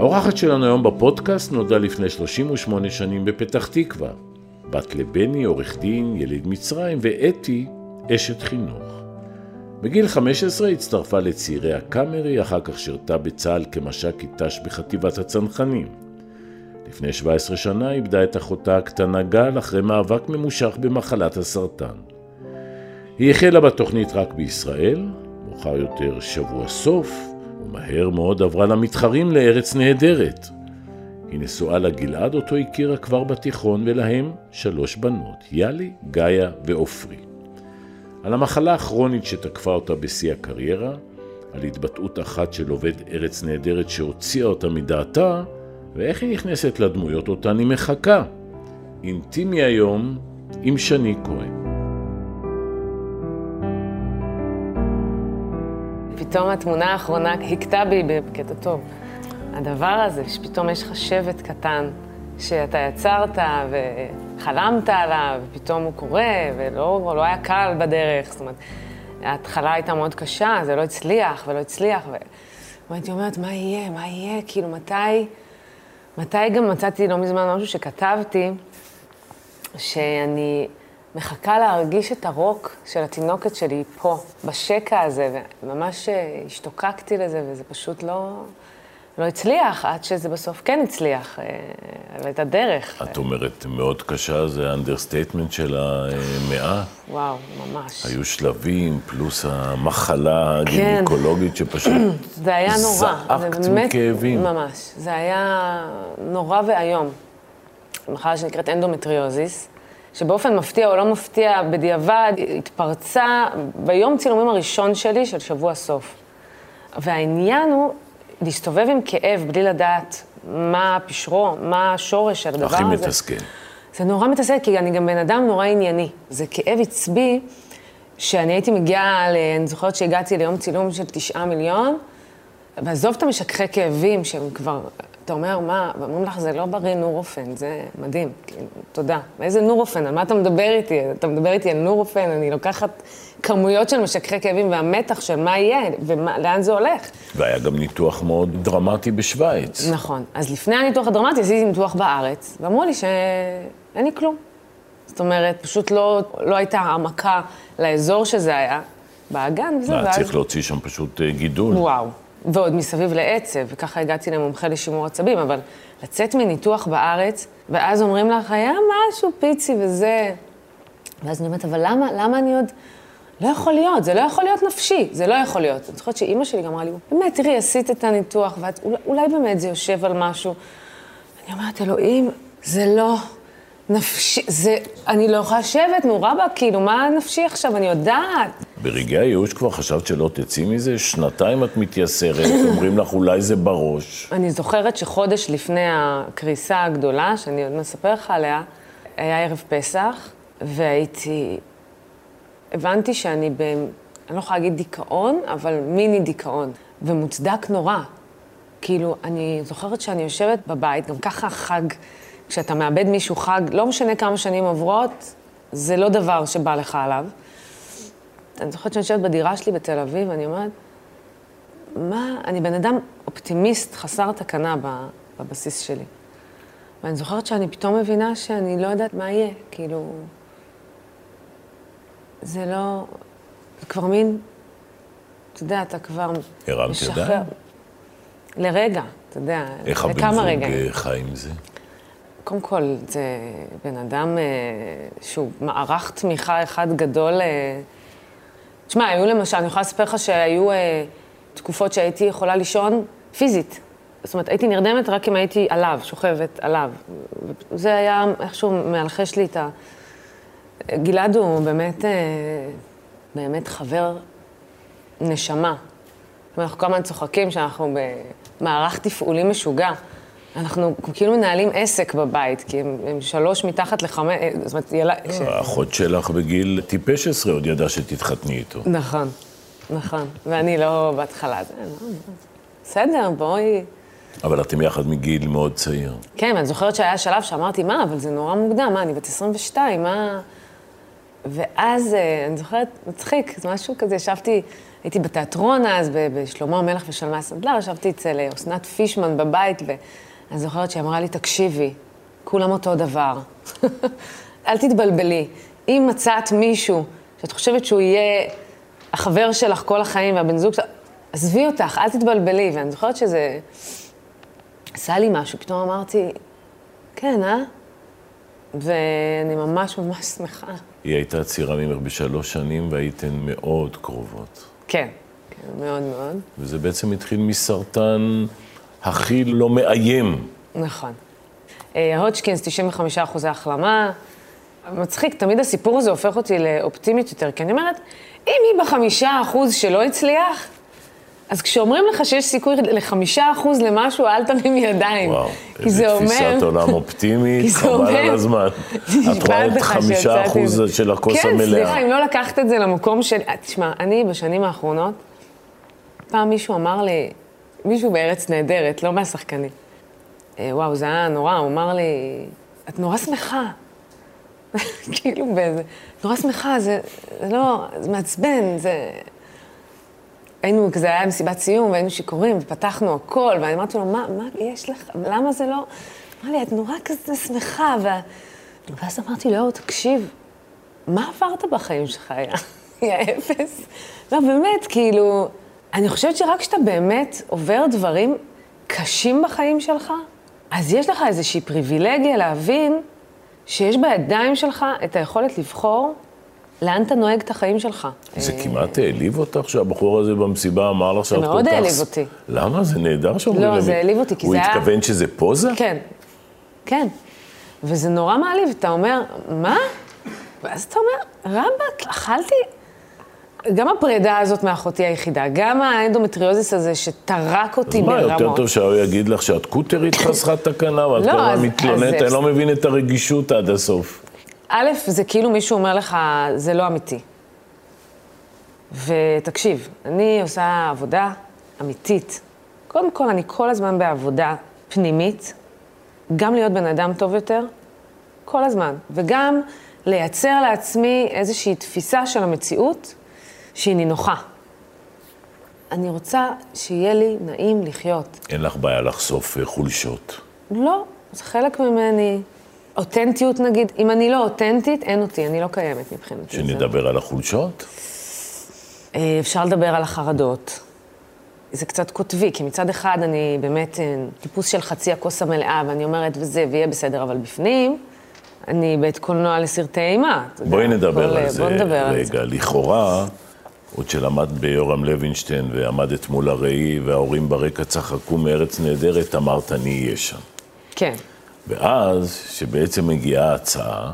האורחת שלנו היום בפודקאסט נולדה לפני 38 שנים בפתח תקווה. בת לבני, עורך דין, יליד מצרים, ואתי, אשת חינוך. בגיל 15 הצטרפה לצעירי הקאמרי, אחר כך שירתה בצה"ל כמש"קית ת"ש בחטיבת הצנחנים. לפני 17 שנה איבדה את אחותה הקטנה גל אחרי מאבק ממושך במחלת הסרטן. היא החלה בתוכנית רק בישראל, מאוחר יותר שבוע סוף, ומהר מאוד עברה למתחרים לארץ נהדרת. היא נשואה לגלעד אותו הכירה כבר בתיכון ולהם שלוש בנות, יאלי, גאיה ועופרי. על המחלה הכרונית שתקפה אותה בשיא הקריירה, על התבטאות אחת של עובד ארץ נהדרת שהוציאה אותה מדעתה, ואיך היא נכנסת לדמויות אותן היא מחכה. אינטימי היום עם שני כהן. פתאום התמונה האחרונה הכתה בי בקטע טוב. הדבר הזה, שפתאום יש לך שבט קטן, שאתה יצרת וחלמת עליו, ופתאום הוא קורה, ולא לא היה קל בדרך. זאת אומרת, ההתחלה הייתה מאוד קשה, זה לא הצליח ולא הצליח. ו... והייתי אומרת, מה יהיה, מה יהיה, כאילו, מתי... מתי גם מצאתי לא מזמן משהו שכתבתי, שאני מחכה להרגיש את הרוק של התינוקת שלי פה, בשקע הזה, וממש השתוקקתי לזה, וזה פשוט לא, לא הצליח, עד שזה בסוף כן הצליח, אבל את הדרך. את אומרת, מאוד קשה, זה ה understatement של המאה. וואו, ממש. היו שלבים, פלוס המחלה הגינקולוגית כן. שפשוט זה היה נורא. זעקת מכאבים. ממש. זה היה נורא ואיום. מחלה שנקראת אנדומטריוזיס. שבאופן מפתיע או לא מפתיע, בדיעבד, התפרצה ביום צילומים הראשון שלי של שבוע סוף. והעניין הוא להסתובב עם כאב בלי לדעת מה פשרו, מה השורש של הדבר הכי הזה. הכי מתסכל. זה נורא מתסכל, כי אני גם בן אדם נורא ענייני. זה כאב עצבי, שאני הייתי מגיעה, אני זוכרת שהגעתי ליום צילום של תשעה מיליון, ועזוב את המשככי כאבים שהם כבר אתה אומר, מה, ואומרים לך, זה לא בריא נורופן, זה מדהים, כאילו, תודה. איזה נורופן, על מה אתה מדבר איתי? אתה מדבר איתי על נורופן, אני לוקחת כמויות של משככי כאבים והמתח של מה יהיה ולאן זה הולך. והיה גם ניתוח מאוד דרמטי בשוויץ. נכון. אז לפני הניתוח הדרמטי עשיתי ניתוח בארץ, ואמרו לי שאין לי כלום. זאת אומרת, פשוט לא, לא הייתה העמקה לאזור שזה היה, באגן וזה, ואז... צריך להוציא שם פשוט אה, גידול. וואו. ועוד מסביב לעצב, וככה הגעתי למומחה לשימור עצבים, אבל לצאת מניתוח בארץ, ואז אומרים לך, היה משהו פיצי וזה... ואז אני אומרת, אבל למה, למה אני עוד... לא יכול להיות, זה לא יכול להיות נפשי, זה לא יכול להיות. אני זוכרת שאימא שלי גם אמרה לי, באמת, תראי, עשית את הניתוח, ואולי באמת זה יושב על משהו. אני אומרת, אלוהים, זה לא נפשי, זה, אני לא יכולה לשבת, נו רבא, כאילו, מה נפשי עכשיו, אני יודעת. ברגעי הייאוש כבר חשבת שלא תצאי מזה? שנתיים את מתייסרת, אומרים לך אולי זה בראש. אני זוכרת שחודש לפני הקריסה הגדולה, שאני עוד מספר לך עליה, היה ערב פסח, והייתי... הבנתי שאני ב... אני לא יכולה להגיד דיכאון, אבל מיני דיכאון, ומוצדק נורא. כאילו, אני זוכרת שאני יושבת בבית, גם ככה חג, כשאתה מאבד מישהו חג, לא משנה כמה שנים עוברות, זה לא דבר שבא לך עליו. אני זוכרת שאני יושבת בדירה שלי בתל אביב, ואני אומרת, מה, אני בן אדם אופטימיסט, חסר תקנה בבסיס שלי. ואני זוכרת שאני פתאום מבינה שאני לא יודעת מה יהיה, כאילו... זה לא... זה כבר מין... אתה יודע, אתה כבר הרמת ידיים? לרגע, אתה יודע, איך הבן זוג אה, חי עם זה? קודם כל, זה בן אדם אה, שהוא מערך תמיכה אחד גדול. אה, תשמע, היו למשל, אני יכולה לספר לך שהיו אה, תקופות שהייתי יכולה לישון פיזית. זאת אומרת, הייתי נרדמת רק אם הייתי עליו, שוכבת עליו. זה היה איכשהו מאלחש לי את ה... גלעד הוא באמת, אה, באמת חבר נשמה. אנחנו כל הזמן צוחקים שאנחנו במערך תפעולי משוגע. אנחנו כאילו מנהלים עסק בבית, כי הם, הם שלוש מתחת לחמש, אה, זאת אומרת, ילד... ש... האחות שלך בגיל טיפש עשרה עוד ידעה שתתחתני איתו. נכון, נכון. ואני לא בהתחלה, זה לא... בסדר, בואי... אבל אתם יחד מגיל מאוד צעיר. כן, אני זוכרת שהיה שלב שאמרתי, מה, אבל זה נורא מוקדם, מה, אני בת 22, מה... ואז, אה, אני זוכרת, מצחיק, זה משהו כזה, ישבתי הייתי בתיאטרון אז, בשלמה המלך ושלמה סנדלר, ישבתי אצל אסנת פישמן בבית, ואני זוכרת שהיא אמרה לי, תקשיבי, כולם אותו דבר. אל תתבלבלי. אם מצאת מישהו שאת חושבת שהוא יהיה החבר שלך כל החיים והבן זוג שלך, עזבי אותך, אל תתבלבלי. ואני זוכרת שזה עשה לי משהו, פתאום אמרתי, כן, אה? ואני ממש ממש שמחה. היא הייתה צעירה ממך בשלוש שנים והייתן מאוד קרובות. כן, כן, מאוד מאוד. וזה בעצם התחיל מסרטן הכי לא מאיים. נכון. הודשקינס, 95 אחוזי החלמה. מצחיק, תמיד הסיפור הזה הופך אותי לאופטימית יותר, כי אני אומרת, אם היא בחמישה אחוז שלא הצליח, אז כשאומרים לך שיש סיכוי לחמישה אחוז למשהו, אל תרים ידיים. וואו, איזה תפיסת עולם אופטימית, חבל על הזמן. את רואה את חמישה אחוז של הכוס כן, המלאה. כן, סליחה, אם לא לקחת את זה למקום של... תשמע, אני בשנים האחרונות, פעם מישהו אמר לי, מישהו בארץ נהדרת, לא מהשחקנים. אה, וואו, זה היה נורא, הוא אמר לי, את נורא שמחה. כאילו באיזה, נורא שמחה, זה, זה לא, זה מעצבן, זה... היינו, כזה היה מסיבת סיום, והיינו שיכורים, ופתחנו הכל, ואני אמרתי לו, מה, מה יש לך, למה זה לא... אמר לי, את נורא כזה שמחה, ו... ואז אמרתי לו, תקשיב, מה עברת בחיים שלך? היה אפס? לא, באמת, כאילו, אני חושבת שרק כשאתה באמת עובר דברים קשים בחיים שלך, אז יש לך איזושהי פריבילגיה להבין שיש בידיים שלך את היכולת לבחור לאן אתה נוהג את החיים שלך. זה כמעט העליב אותך שהבחור הזה במסיבה אמר לך שאת כל כך... זה מאוד העליב אותי. למה? זה נהדר שאומרים לא, זה העליב אותי, כי זה היה... הוא התכוון שזה פוזה? כן, כן. וזה נורא מעליב, אתה אומר, מה? ואז אתה אומר, רבאק, אכלתי... גם הפרידה הזאת מאחותי היחידה, גם האנדומטריוזיס הזה שטרק אותי ברמות. אז מה, יותר טוב שהוא יגיד לך שאת קוטרית חסרת תקנה, ואת לא, כל אז- הזמן מתלוננת, אני לא מבין את הרגישות עד הסוף. א', זה כאילו מישהו אומר לך, זה לא אמיתי. ותקשיב, אני עושה עבודה אמיתית. קודם כל, אני כל הזמן בעבודה פנימית, גם להיות בן אדם טוב יותר, כל הזמן, וגם לייצר לעצמי איזושהי תפיסה של המציאות שהיא נינוחה. אני רוצה שיהיה לי נעים לחיות. אין לך בעיה לחשוף אה, חולשות. לא, זה חלק ממני. אותנטיות נגיד, אם אני לא אותנטית, אין אותי, אני לא קיימת מבחינתי. שנדבר על החולשות? אה, אפשר לדבר על החרדות. זה קצת קוטבי, כי מצד אחד אני באמת אה, טיפוס של חצי הכוס המלאה, ואני אומרת, וזה, ויהיה בסדר, אבל בפנים, אני בית קולנוע לסרטי אימה. בואי נדבר כל- על זה בוא נדבר על זה. רגע. לכאורה, עוד שלמדת ביורם לוינשטיין ועמדת מול הראי, וההורים ברקע צחקו מארץ נהדרת, אמרת, אני אהיה שם. כן. ואז, שבעצם מגיעה ההצעה,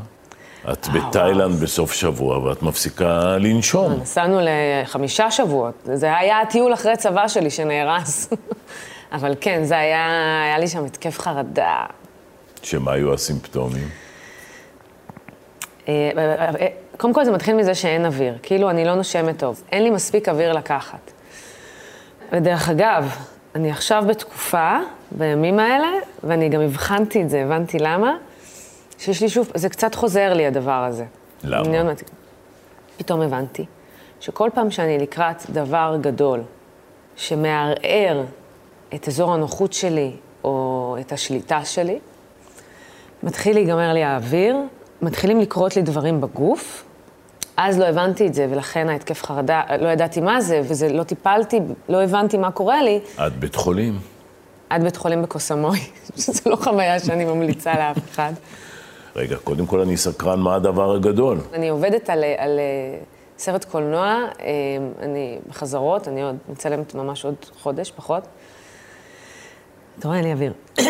את בתאילנד בסוף שבוע, ואת מפסיקה לנשום. נסענו לחמישה שבועות. זה היה הטיול אחרי צבא שלי שנהרס. אבל כן, זה היה, היה לי שם התקף חרדה. שמה היו הסימפטומים? קודם כל זה מתחיל מזה שאין אוויר, כאילו אני לא נושמת טוב, אין לי מספיק אוויר לקחת. ודרך אגב, אני עכשיו בתקופה, בימים האלה, ואני גם הבחנתי את זה, הבנתי למה, שיש לי שוב, זה קצת חוזר לי הדבר הזה. למה? אני מעט- פתאום הבנתי שכל פעם שאני לקראת דבר גדול שמערער את אזור הנוחות שלי או את השליטה שלי, מתחיל להיגמר לי האוויר, מתחילים לקרות לי דברים בגוף. אז לא הבנתי את זה, ולכן ההתקף חרדה, לא ידעתי מה זה, וזה, לא טיפלתי, לא הבנתי מה קורה לי, את בית חולים. עד בית חולים בקוסמוי, שזו לא חוויה שאני ממליצה לאף אחד. רגע, קודם כל אני סקרן מה הדבר הגדול. אני עובדת על, על אה, סרט קולנוע, אה, אני בחזרות, אני עוד מצלמת ממש עוד חודש, פחות. אתה רואה, אין לי אוויר. אה,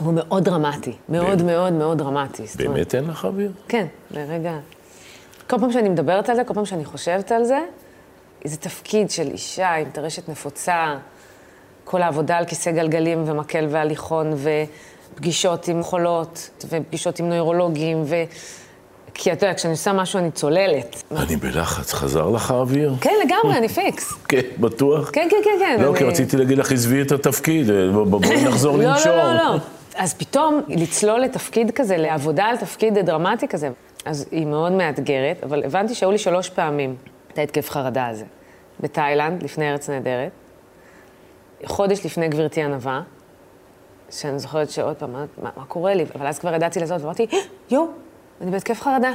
הוא מאוד דרמטי, מאוד באמת? מאוד מאוד דרמטי. באמת אין לך אוויר? כן, לרגע. כל פעם שאני מדברת על זה, כל פעם שאני חושבת על זה, זה תפקיד של אישה עם טרשת נפוצה, כל העבודה על כיסא גלגלים ומקל והליכון, ופגישות עם חולות, ופגישות עם נוירולוגים, ו... כי אתה יודע, כשאני עושה משהו אני צוללת. אני בלחץ, חזר לך האוויר? כן, לגמרי, אני פיקס. כן, בטוח? כן, כן, כן, כן. לא, אני- כי רציתי להגיד לך, עזבי את התפקיד, אה, בואי נחזור לא, לנשום. לא, לא, לא. אז פתאום לצלול לתפקיד כזה, לעבודה על תפקיד דרמטי כזה, אז היא מאוד מאתגרת, אבל הבנתי שהיו לי שלוש פעמים את ההתקף חרדה הזה, בתאילנד, לפני ארץ נהדרת. חודש לפני גברתי ענווה, שאני זוכרת שעוד פעם, מה, מה, קורה לי? אבל אז כבר ידעתי לזאת, ואמרתי, יואו, אני בהתקף חרדה.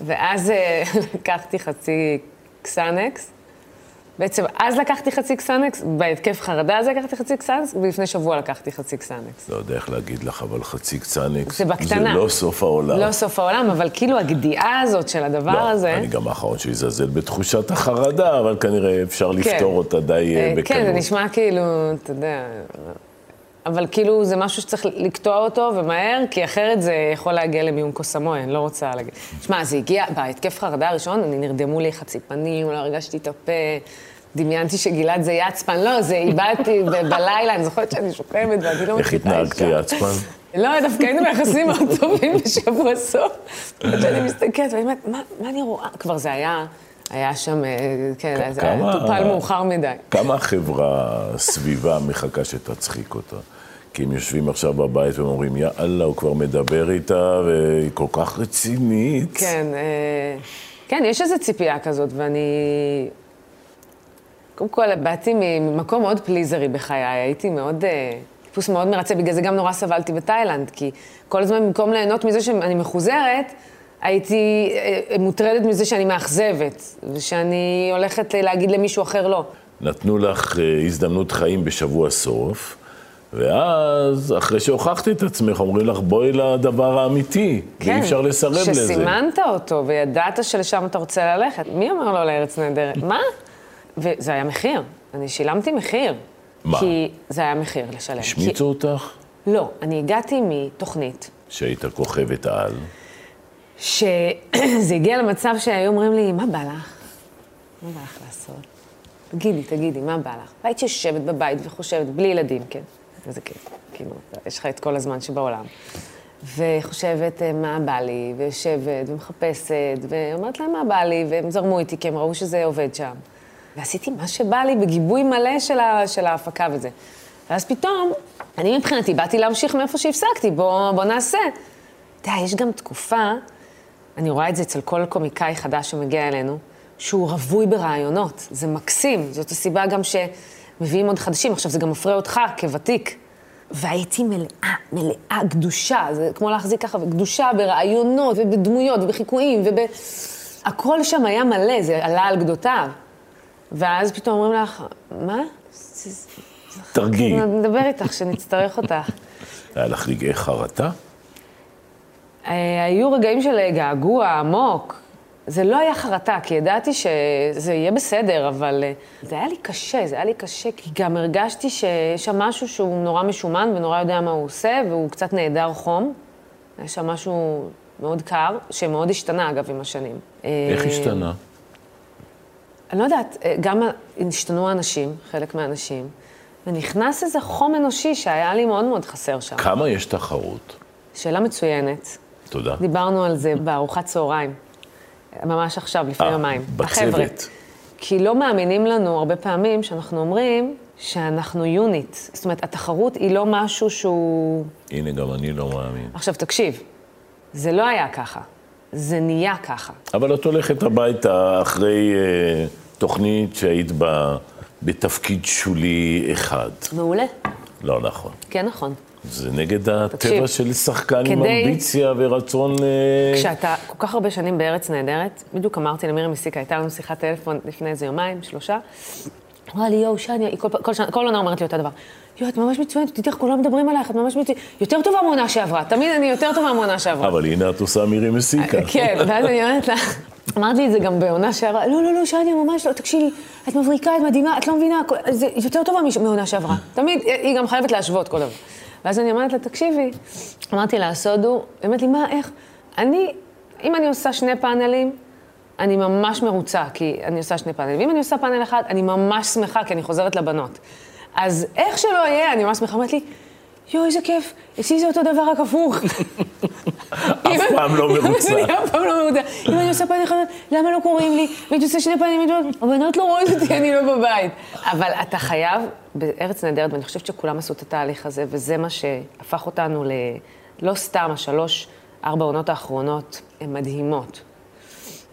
ואז אה, לקחתי חצי קסנקס. בעצם אז לקחתי חצי קסנקס, בהתקף חרדה הזה לקחתי חצי קסנקס, ולפני שבוע לקחתי חצי קסנקס. לא יודע איך להגיד לך, אבל חצי קסנקס, זה בקטנה. זה לא סוף העולם. לא סוף העולם, אבל כאילו הידיעה הזאת של הדבר לא, הזה... אני גם האחרון שיזלזל בתחושת החרדה, אבל כנראה אפשר לפתור אותה די אה, אה, בקלות. כן, זה נשמע כאילו, אתה יודע, אבל כאילו זה משהו שצריך לקטוע אותו ומהר, כי אחרת זה יכול להגיע למיון קוסמוי, אני לא רוצה להגיד. שמע, זה הגיע, בהתקף חרדה הראשון, אני נרדמו לי חצי פנים, לא הרגשתי את הפה, דמיינתי שגלעד זה יצפן, לא, זה איבדתי בלילה, אני זוכרת שאני שוכבת ואני לא איך מתחילה התנהגת ליצפן? לא, דווקא היינו ביחסים מאוד טובים בשבוע סוף. עד שאני מסתכלת, ואני אומרת, "מה- מה אני רואה? כבר זה היה, היה שם, אה, כן, זה היה כמה- טופל מאוחר מדי. כמה החברה סביבה מחכה שתצחיק אותה? כי הם יושבים עכשיו בבית והם אומרים, יאללה, הוא כבר מדבר איתה, והיא כל כך רצינית. כן, אה, כן, יש איזו ציפייה כזאת, ואני... קודם כל, באתי ממקום מאוד פליזרי בחיי, הייתי מאוד... אה, טיפוס מאוד מרצה, בגלל זה גם נורא סבלתי בתאילנד, כי כל הזמן במקום ליהנות מזה שאני מחוזרת, הייתי אה, מוטרדת מזה שאני מאכזבת, ושאני הולכת להגיד למישהו אחר לא. נתנו לך אה, הזדמנות חיים בשבוע סוף, ואז, אחרי שהוכחת את עצמך, אומרים לך, בואי לדבר האמיתי, ואי אפשר לסרב לזה. כן, שסימנת אותו וידעת שלשם אתה רוצה ללכת. מי אמר לו לארץ נהדרת? מה? וזה היה מחיר. אני שילמתי מחיר. מה? כי זה היה מחיר לשלם. השמיצו אותך? כי... לא, אני הגעתי מתוכנית, שהיית כוכבת על. שזה הגיע למצב שהיו אומרים לי, מה בא לך? מה בא לך לעשות? תגידי, תגידי, מה בא לך? והייתי יושבת בבית וחושבת, בלי ילדים, כן. איזה כיף. כאילו, יש לך את כל הזמן שבעולם. וחושבת אה, מה בא לי, ויושבת, ומחפשת, ואומרת להם מה בא לי, והם זרמו איתי, כי הם ראו שזה עובד שם. ועשיתי מה שבא לי בגיבוי מלא של, ה, של ההפקה וזה. ואז פתאום, אני מבחינתי באתי להמשיך מאיפה שהפסקתי, בוא, בוא נעשה. אתה יודע, יש גם תקופה, אני רואה את זה אצל כל קומיקאי חדש שמגיע אלינו, שהוא רווי ברעיונות. זה מקסים, זאת הסיבה גם שמביאים עוד חדשים. עכשיו, זה גם מפריע אותך כוותיק. והייתי מלאה, מלאה קדושה, זה כמו להחזיק ככה, קדושה ברעיונות ובדמויות ובחיקויים וב... הכל שם היה מלא, זה עלה על גדותיו. ואז פתאום אומרים לך, מה? תרגיעי. נדבר איתך, שנצטרך אותך. היה לך רגעי חרטה? אה, היו רגעים של געגוע עמוק. זה לא היה חרטה, כי ידעתי שזה יהיה בסדר, אבל אה, זה היה לי קשה, זה היה לי קשה, כי גם הרגשתי שיש שם משהו שהוא נורא משומן ונורא יודע מה הוא עושה, והוא קצת נעדר חום. היה שם משהו מאוד קר, שמאוד השתנה, אגב, עם השנים. איך אה, השתנה? אני לא יודעת, אה, גם השתנו האנשים, חלק מהאנשים, ונכנס איזה חום אנושי שהיה לי מאוד מאוד חסר שם. כמה יש תחרות? שאלה מצוינת. תודה. דיברנו על זה בארוחת צהריים, ממש עכשיו, לפני אה, יומיים. בצוות. החבר'ה. כי לא מאמינים לנו הרבה פעמים שאנחנו אומרים שאנחנו יוניט. זאת אומרת, התחרות היא לא משהו שהוא... הנה, גם אני לא מאמין. עכשיו, תקשיב, זה לא היה ככה. זה נהיה ככה. אבל את הולכת הביתה אחרי אה, תוכנית שהיית בה בתפקיד שולי אחד. מעולה. לא נכון. כן, נכון. זה נגד הטבע של שחקן עם אמביציה ורצון... אה, כשאתה כל כך הרבה שנים בארץ נהדרת, בדיוק אמרתי למירי מסיקה, הייתה לנו שיחת טלפון לפני איזה יומיים, שלושה, אמרה לי, יואו, היא כל, פ- כל, שנה- כל עונה אומרת לי אותה דבר. יואו, את ממש מצוינת, תדעי איך כולם מדברים עלייך, את ממש מצוינת, יותר טובה מעונה שעברה, תמיד אני יותר טובה מעונה שעברה. אבל הנה את עושה מירי מסיקה. כן, ואז אני אומרת לה, אמרת לי את זה גם בעונה שעברה, לא, לא, לא, שני, ממש לא, תקשיבי, את מבריקה, את מדהימה, את לא מבינה, זה יותר טובה מעונה שעברה. תמיד, היא גם חייבת להשוות כל דבר. ואז אני אומרת לה, תקשיבי, אמרתי לה, הסוד הוא, היא אומרת לי, מה, איך? אני, אם אני עושה שני פאנלים, אני ממש מרוצה, כי אני עושה שני פאנלים. ואם אני עושה פאנל אחד, אני ממש שמחה, כי אני חוזרת לבנות. אז איך שלא יהיה, אני ממש שמחה, אומרת לי, יואו, איזה כיף, אצלי זה אותו דבר, רק הפוך. אף פעם לא מרוצה. אני אף פעם לא מרוצה. אם אני עושה פאנל אחד, למה לא קוראים לי? והייתי עושה שני אומרת, הבנות לא רואות אותי, אני לא בבית. אבל אתה חייב, בארץ נהדרת, ואני חושבת שכולם עשו את התהליך הזה, וזה מה שהפך אותנו ל... לא סתם, השלוש, ארבע עונות האחרונות הן מדהימות.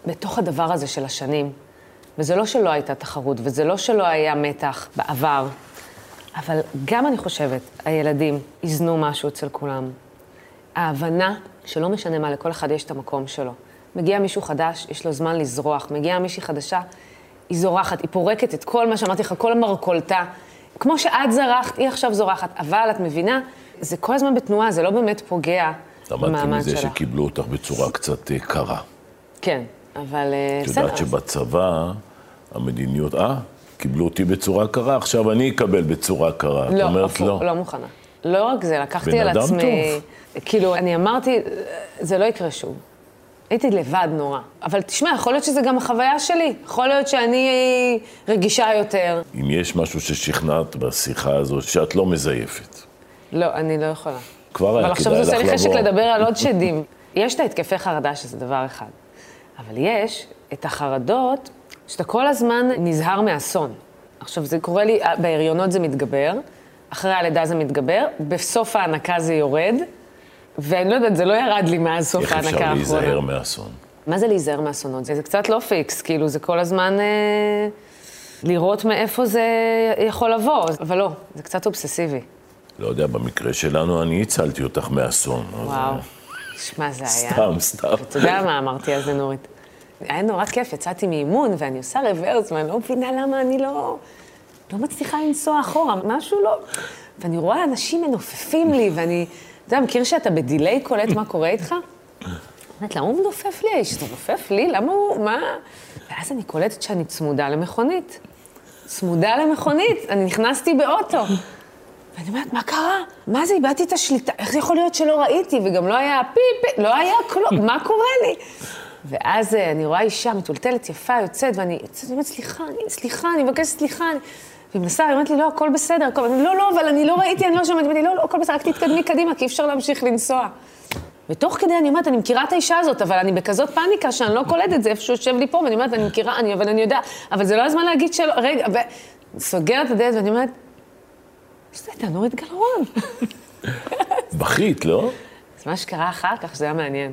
בתוך הדבר הזה של השנים, וזה לא שלא הייתה תחרות, וזה לא שלא היה מתח בעבר, אבל גם אני חושבת, הילדים איזנו משהו אצל כולם. ההבנה שלא משנה מה, לכל אחד יש את המקום שלו. מגיע מישהו חדש, יש לו זמן לזרוח. מגיעה מישהי חדשה, היא זורחת, היא פורקת את כל מה שאמרתי לך, כל המרכולתה. כמו שאת זרחת, היא עכשיו זורחת. אבל את מבינה, זה כל הזמן בתנועה, זה לא באמת פוגע במעמד שלך. למדתי מזה שקיבלו אותך בצורה קצת אה, קרה. כן, אבל אה, בסדר. את יודעת שבצבא, המדיניות, אה, קיבלו אותי בצורה קרה, עכשיו אני אקבל בצורה קרה. לא, הפוך, לא, לא מוכנה. לא רק זה, לקחתי על עצמי... בן אדם טוב. כאילו, אני אמרתי, זה לא יקרה שוב. הייתי לבד נורא. אבל תשמע, יכול להיות שזה גם החוויה שלי. יכול להיות שאני רגישה יותר. אם יש משהו ששכנעת בשיחה הזו, שאת לא מזייפת. לא, אני לא יכולה. כבר היה כדאי לך לבוא. אבל עכשיו זה עושה לי חשק לדבר על עוד שדים. יש את ההתקפי חרדה, שזה דבר אחד. אבל יש את החרדות שאתה כל הזמן נזהר מאסון. עכשיו, זה קורה לי, בהריונות זה מתגבר, אחרי הלידה זה מתגבר, בסוף ההנקה זה יורד, ואני לא יודעת, זה לא ירד לי מאז סוף ההנקה האחרונה. איך אפשר להיזהר מאסון? מה זה להיזהר מאסונות? זה, זה קצת לא פיקס, כאילו, זה כל הזמן אה, לראות מאיפה זה יכול לבוא, אבל לא, זה קצת אובססיבי. לא יודע, במקרה שלנו אני הצלתי אותך מאסון. וואו, שמע, זה היה... סתם, סתם. אתה יודע מה אמרתי על זה, נורית? היה נורא כיף, יצאתי מאימון ואני עושה רוורס, ואני לא מבינה למה אני לא, לא מצליחה לנסוע אחורה, משהו לא... ואני רואה אנשים מנופפים לי, ואני... אתה יודע, מכיר שאתה בדיליי קולט מה קורה איתך? אומרת, למה הוא מנופף לי האיש? זה מנופף לי? למה הוא... מה? ואז אני קולטת שאני צמודה למכונית. צמודה למכונית, אני נכנסתי באוטו. ואני אומרת, מה קרה? מה זה, איבדתי את השליטה, איך זה יכול להיות שלא ראיתי? וגם לא היה פי פי, לא היה כלום, מה קורה לי? ואז אה, אני רואה אישה מטולטלת, יפה, יוצאת, ואני יוצאת, אני אומרת, סליחה, אני, סליחה, אני מבקשת סליחה. והיא מנסה, היא אומרת לי, לא, הכל בסדר, הכל... בסדר. לא, לא, אבל אני לא ראיתי, אני לא שמעתי, אמרתי, לא, לא, הכל בסדר, רק תתקדמי קדימה, כי אי אפשר להמשיך לנסוע. ותוך כדי אני אומרת, אני מכירה את האישה הזאת, אבל אני בכזאת פאניקה שאני לא קולטת זה, איפה שהוא יושב לי פה, ואני אומרת, אני מכירה, אני, אבל אני יודעת, אבל זה לא הזמן להגיד שלא, רגע, וסוגרת את הדלת, ואני אומרת, זה הייתה נורית גלרון. בכית, לא? זה מה שקרה אחר כך, שזה היה מעניין.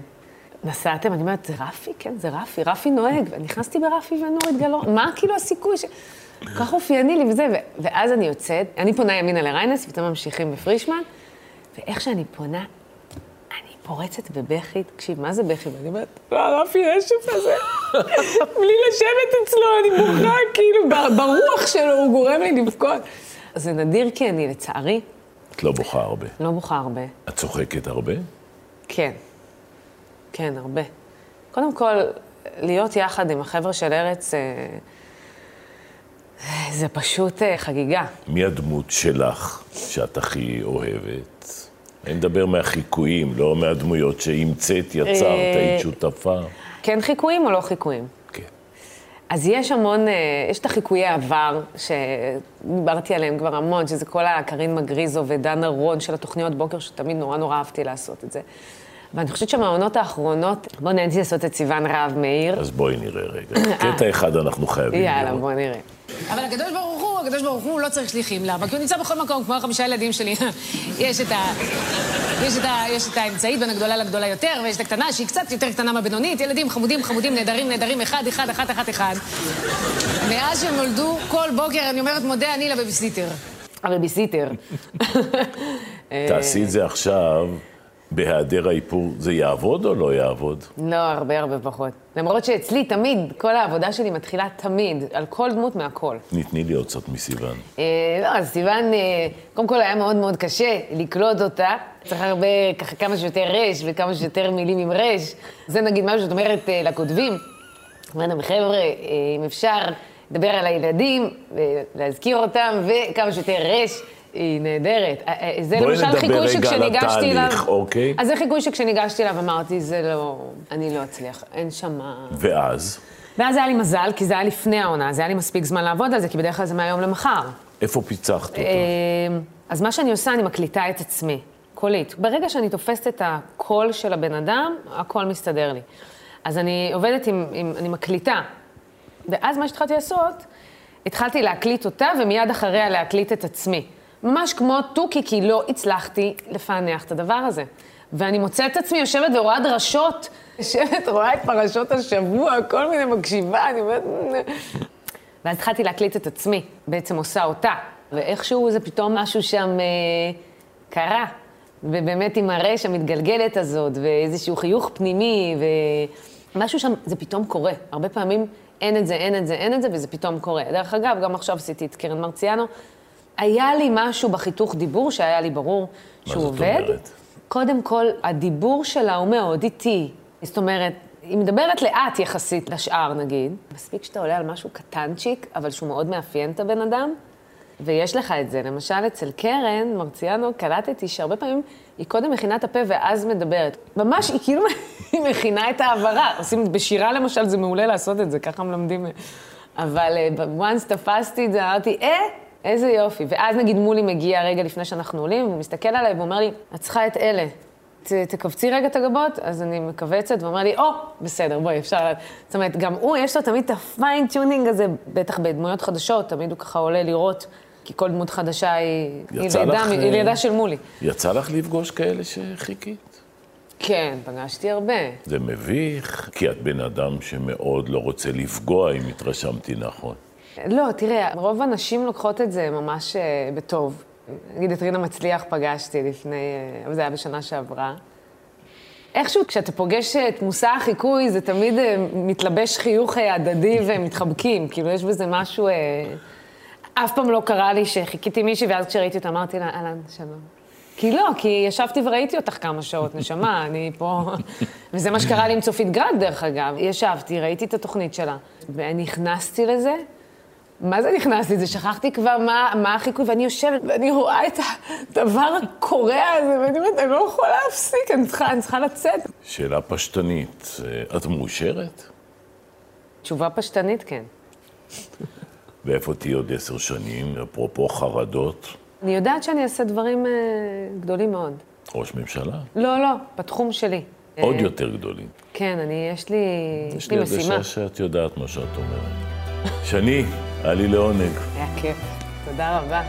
נסעתם, אני אומרת, זה רפי? כן, זה רפי, רפי נוהג. ונכנסתי ברפי ונורית גלרון, מה כאילו הסיכוי ש... כל כך אופייני לי וזה, ואז אני יוצאת, אני פונה ימינה לריינס, ואתם ממשיכים בפרישמן, ואיך שאני פונה, אני פורצת בבכי, תקשיב, מה זה בכי? ואני אומרת, לא, רפי רשף הזה, בלי לשבת אצלו, אני בוכה, כאילו, ברוח שלו, הוא גורם לי לבכות. זה נדיר כי אני, לצערי... את לא בוכה הרבה. לא בוכה הרבה. את צוחקת הרבה? כן. כן, הרבה. קודם כל, להיות יחד עם החבר'ה של ארץ, אה, זה פשוט אה, חגיגה. מי הדמות שלך שאת הכי אוהבת? אני מדבר מהחיקויים, לא מהדמויות שהמצאת, יצרת, אה, היית שותפה. כן חיקויים או לא חיקויים? כן. אז יש המון, יש את החיקויי עבר, שדיברתי עליהם כבר המון, שזה כל הקרין מגריזו ודנה רון של התוכניות בוקר, שתמיד נורא נורא אהבתי לעשות את זה. ואני חושבת שהמעונות האחרונות, בואו נהניתי לעשות את סיוון רהב מאיר. אז בואי נראה רגע. קטע אחד אנחנו חייבים לראות. יאללה, בואו נראה. אבל הקדוש ברוך הוא, הקדוש ברוך הוא לא צריך שליחים. למה? כי הוא נמצא בכל מקום, כמו החמישה ילדים שלי. יש את ה... יש את, ה, יש את האמצעית בין הגדולה לגדולה יותר, ויש את הקטנה שהיא קצת יותר קטנה מהבינונית. ילדים חמודים, חמודים, נהדרים, נהדרים, אחד, אחד, אחת, אחת, אחד. מאז שהם נולדו, כל בוקר אני אומרת, מודה אני לבייביסיטר. הבייביסיטר. תעשי את זה עכשיו. בהיעדר האיפור זה יעבוד או לא יעבוד? לא, הרבה הרבה פחות. למרות שאצלי תמיד, כל העבודה שלי מתחילה תמיד, על כל דמות מהכל. ניתני לי עוד קצת מסיוון. אה, לא, אז סיוון, אה, קודם כל היה מאוד מאוד קשה לקלוט אותה. צריך הרבה, ככה כמה שיותר רש וכמה שיותר מילים עם רש. זה נגיד משהו שאת אומרת אה, לכותבים. אומרת חבר'ה, אם אפשר, לדבר על הילדים, להזכיר אותם, וכמה שיותר רש. היא נהדרת. אה, אה, זה למשל חיקוי שכשניגשתי אליו... אוקיי. אז זה חיקוי שכשניגשתי אליו אמרתי, זה לא... אני לא אצליח, אין שם... ואז? ואז היה לי מזל, כי זה היה לפני העונה, אז היה לי מספיק זמן לעבוד על זה, כי בדרך כלל זה מהיום למחר. איפה פיצחת אותה? אה, אז מה שאני עושה, אני מקליטה את עצמי, קולית. ברגע שאני תופסת את הקול של הבן אדם, הכל מסתדר לי. אז אני עובדת עם, עם אני מקליטה. ואז מה שהתחלתי לעשות, התחלתי להקליט אותה, ומיד אחריה להקליט את עצמי. ממש כמו תוכי, כי לא הצלחתי לפענח את הדבר הזה. ואני מוצאת את עצמי יושבת ורואה דרשות, יושבת, רואה את פרשות השבוע, כל מיני מקשיבה, אני אומרת... ואז התחלתי להקליט את עצמי, בעצם עושה אותה. ואיכשהו זה פתאום משהו שם אה, קרה. ובאמת עם הרש המתגלגלת הזאת, ואיזשהו חיוך פנימי, ומשהו שם, זה פתאום קורה. הרבה פעמים אין את זה, אין את זה, אין את זה, וזה פתאום קורה. דרך אגב, גם עכשיו עשיתי את קרן מרציאנו. היה לי משהו בחיתוך דיבור שהיה לי ברור שהוא עובד. מה זאת אומרת? קודם כל, הדיבור שלה הוא מאוד איטי. זאת אומרת, היא מדברת לאט יחסית לשאר, נגיד. מספיק שאתה עולה על משהו קטנצ'יק, אבל שהוא מאוד מאפיין את הבן אדם, ויש לך את זה. למשל, אצל קרן מרציאנו, קלטתי שהרבה פעמים היא קודם מכינה את הפה ואז מדברת. ממש, היא כאילו, היא מכינה את ההעברה. עושים, בשירה למשל זה מעולה לעשות את זה, ככה מלמדים. אבל uh, once תפסתי את זה, אמרתי, אה, איזה יופי. ואז נגיד מולי מגיע רגע לפני שאנחנו עולים, והוא מסתכל עליי ואומר לי, את צריכה את אלה. ת, תכווצי רגע את הגבות, אז אני מכווצת, והוא אומר לי, או, oh, בסדר, בואי, אפשר... זאת אומרת, גם הוא, יש לו תמיד את ה fine tuning הזה, בטח בדמויות חדשות, תמיד הוא ככה עולה לראות, כי כל דמות חדשה היא, היא לידה, לך, היא לידה של מולי. יצא לך לפגוש כאלה שחיקית? כן, פגשתי הרבה. זה מביך, כי את בן אדם שמאוד לא רוצה לפגוע, אם התרשמתי נכון. לא, תראה, רוב הנשים לוקחות את זה ממש uh, בטוב. נגיד את רינה מצליח פגשתי לפני, uh, אבל זה היה בשנה שעברה. איכשהו כשאתה פוגש את מושא החיקוי, זה תמיד uh, מתלבש חיוך uh, הדדי ומתחבקים, כאילו יש בזה משהו... Uh, אף פעם לא קרה לי שחיכיתי מישהי, ואז כשראיתי אותה אמרתי לה, אהלן, שלום. כי לא, כי ישבתי וראיתי אותך כמה שעות, נשמה, אני פה... וזה מה שקרה לי עם צופית גרג, דרך אגב. ישבתי, ראיתי את התוכנית שלה, ונכנסתי לזה. מה זה נכנסתי לזה? שכחתי כבר מה, מה החיקוי, ואני יושבת, ואני רואה את הדבר הקורע הזה, ואני אומרת, אני לא יכולה להפסיק, אני צריכה, אני צריכה לצאת. שאלה פשטנית, אה, את מאושרת? תשובה פשטנית, כן. ואיפה תהיי עוד עשר שנים, אפרופו חרדות? אני יודעת שאני אעשה דברים אה, גדולים מאוד. ראש ממשלה? לא, לא, בתחום שלי. עוד אה, יותר גדולים. כן, אני, יש לי, יש לי משימה. הרגשה שאת יודעת מה שאת אומרת. שני, היה לי לעונג. היה כיף. תודה רבה.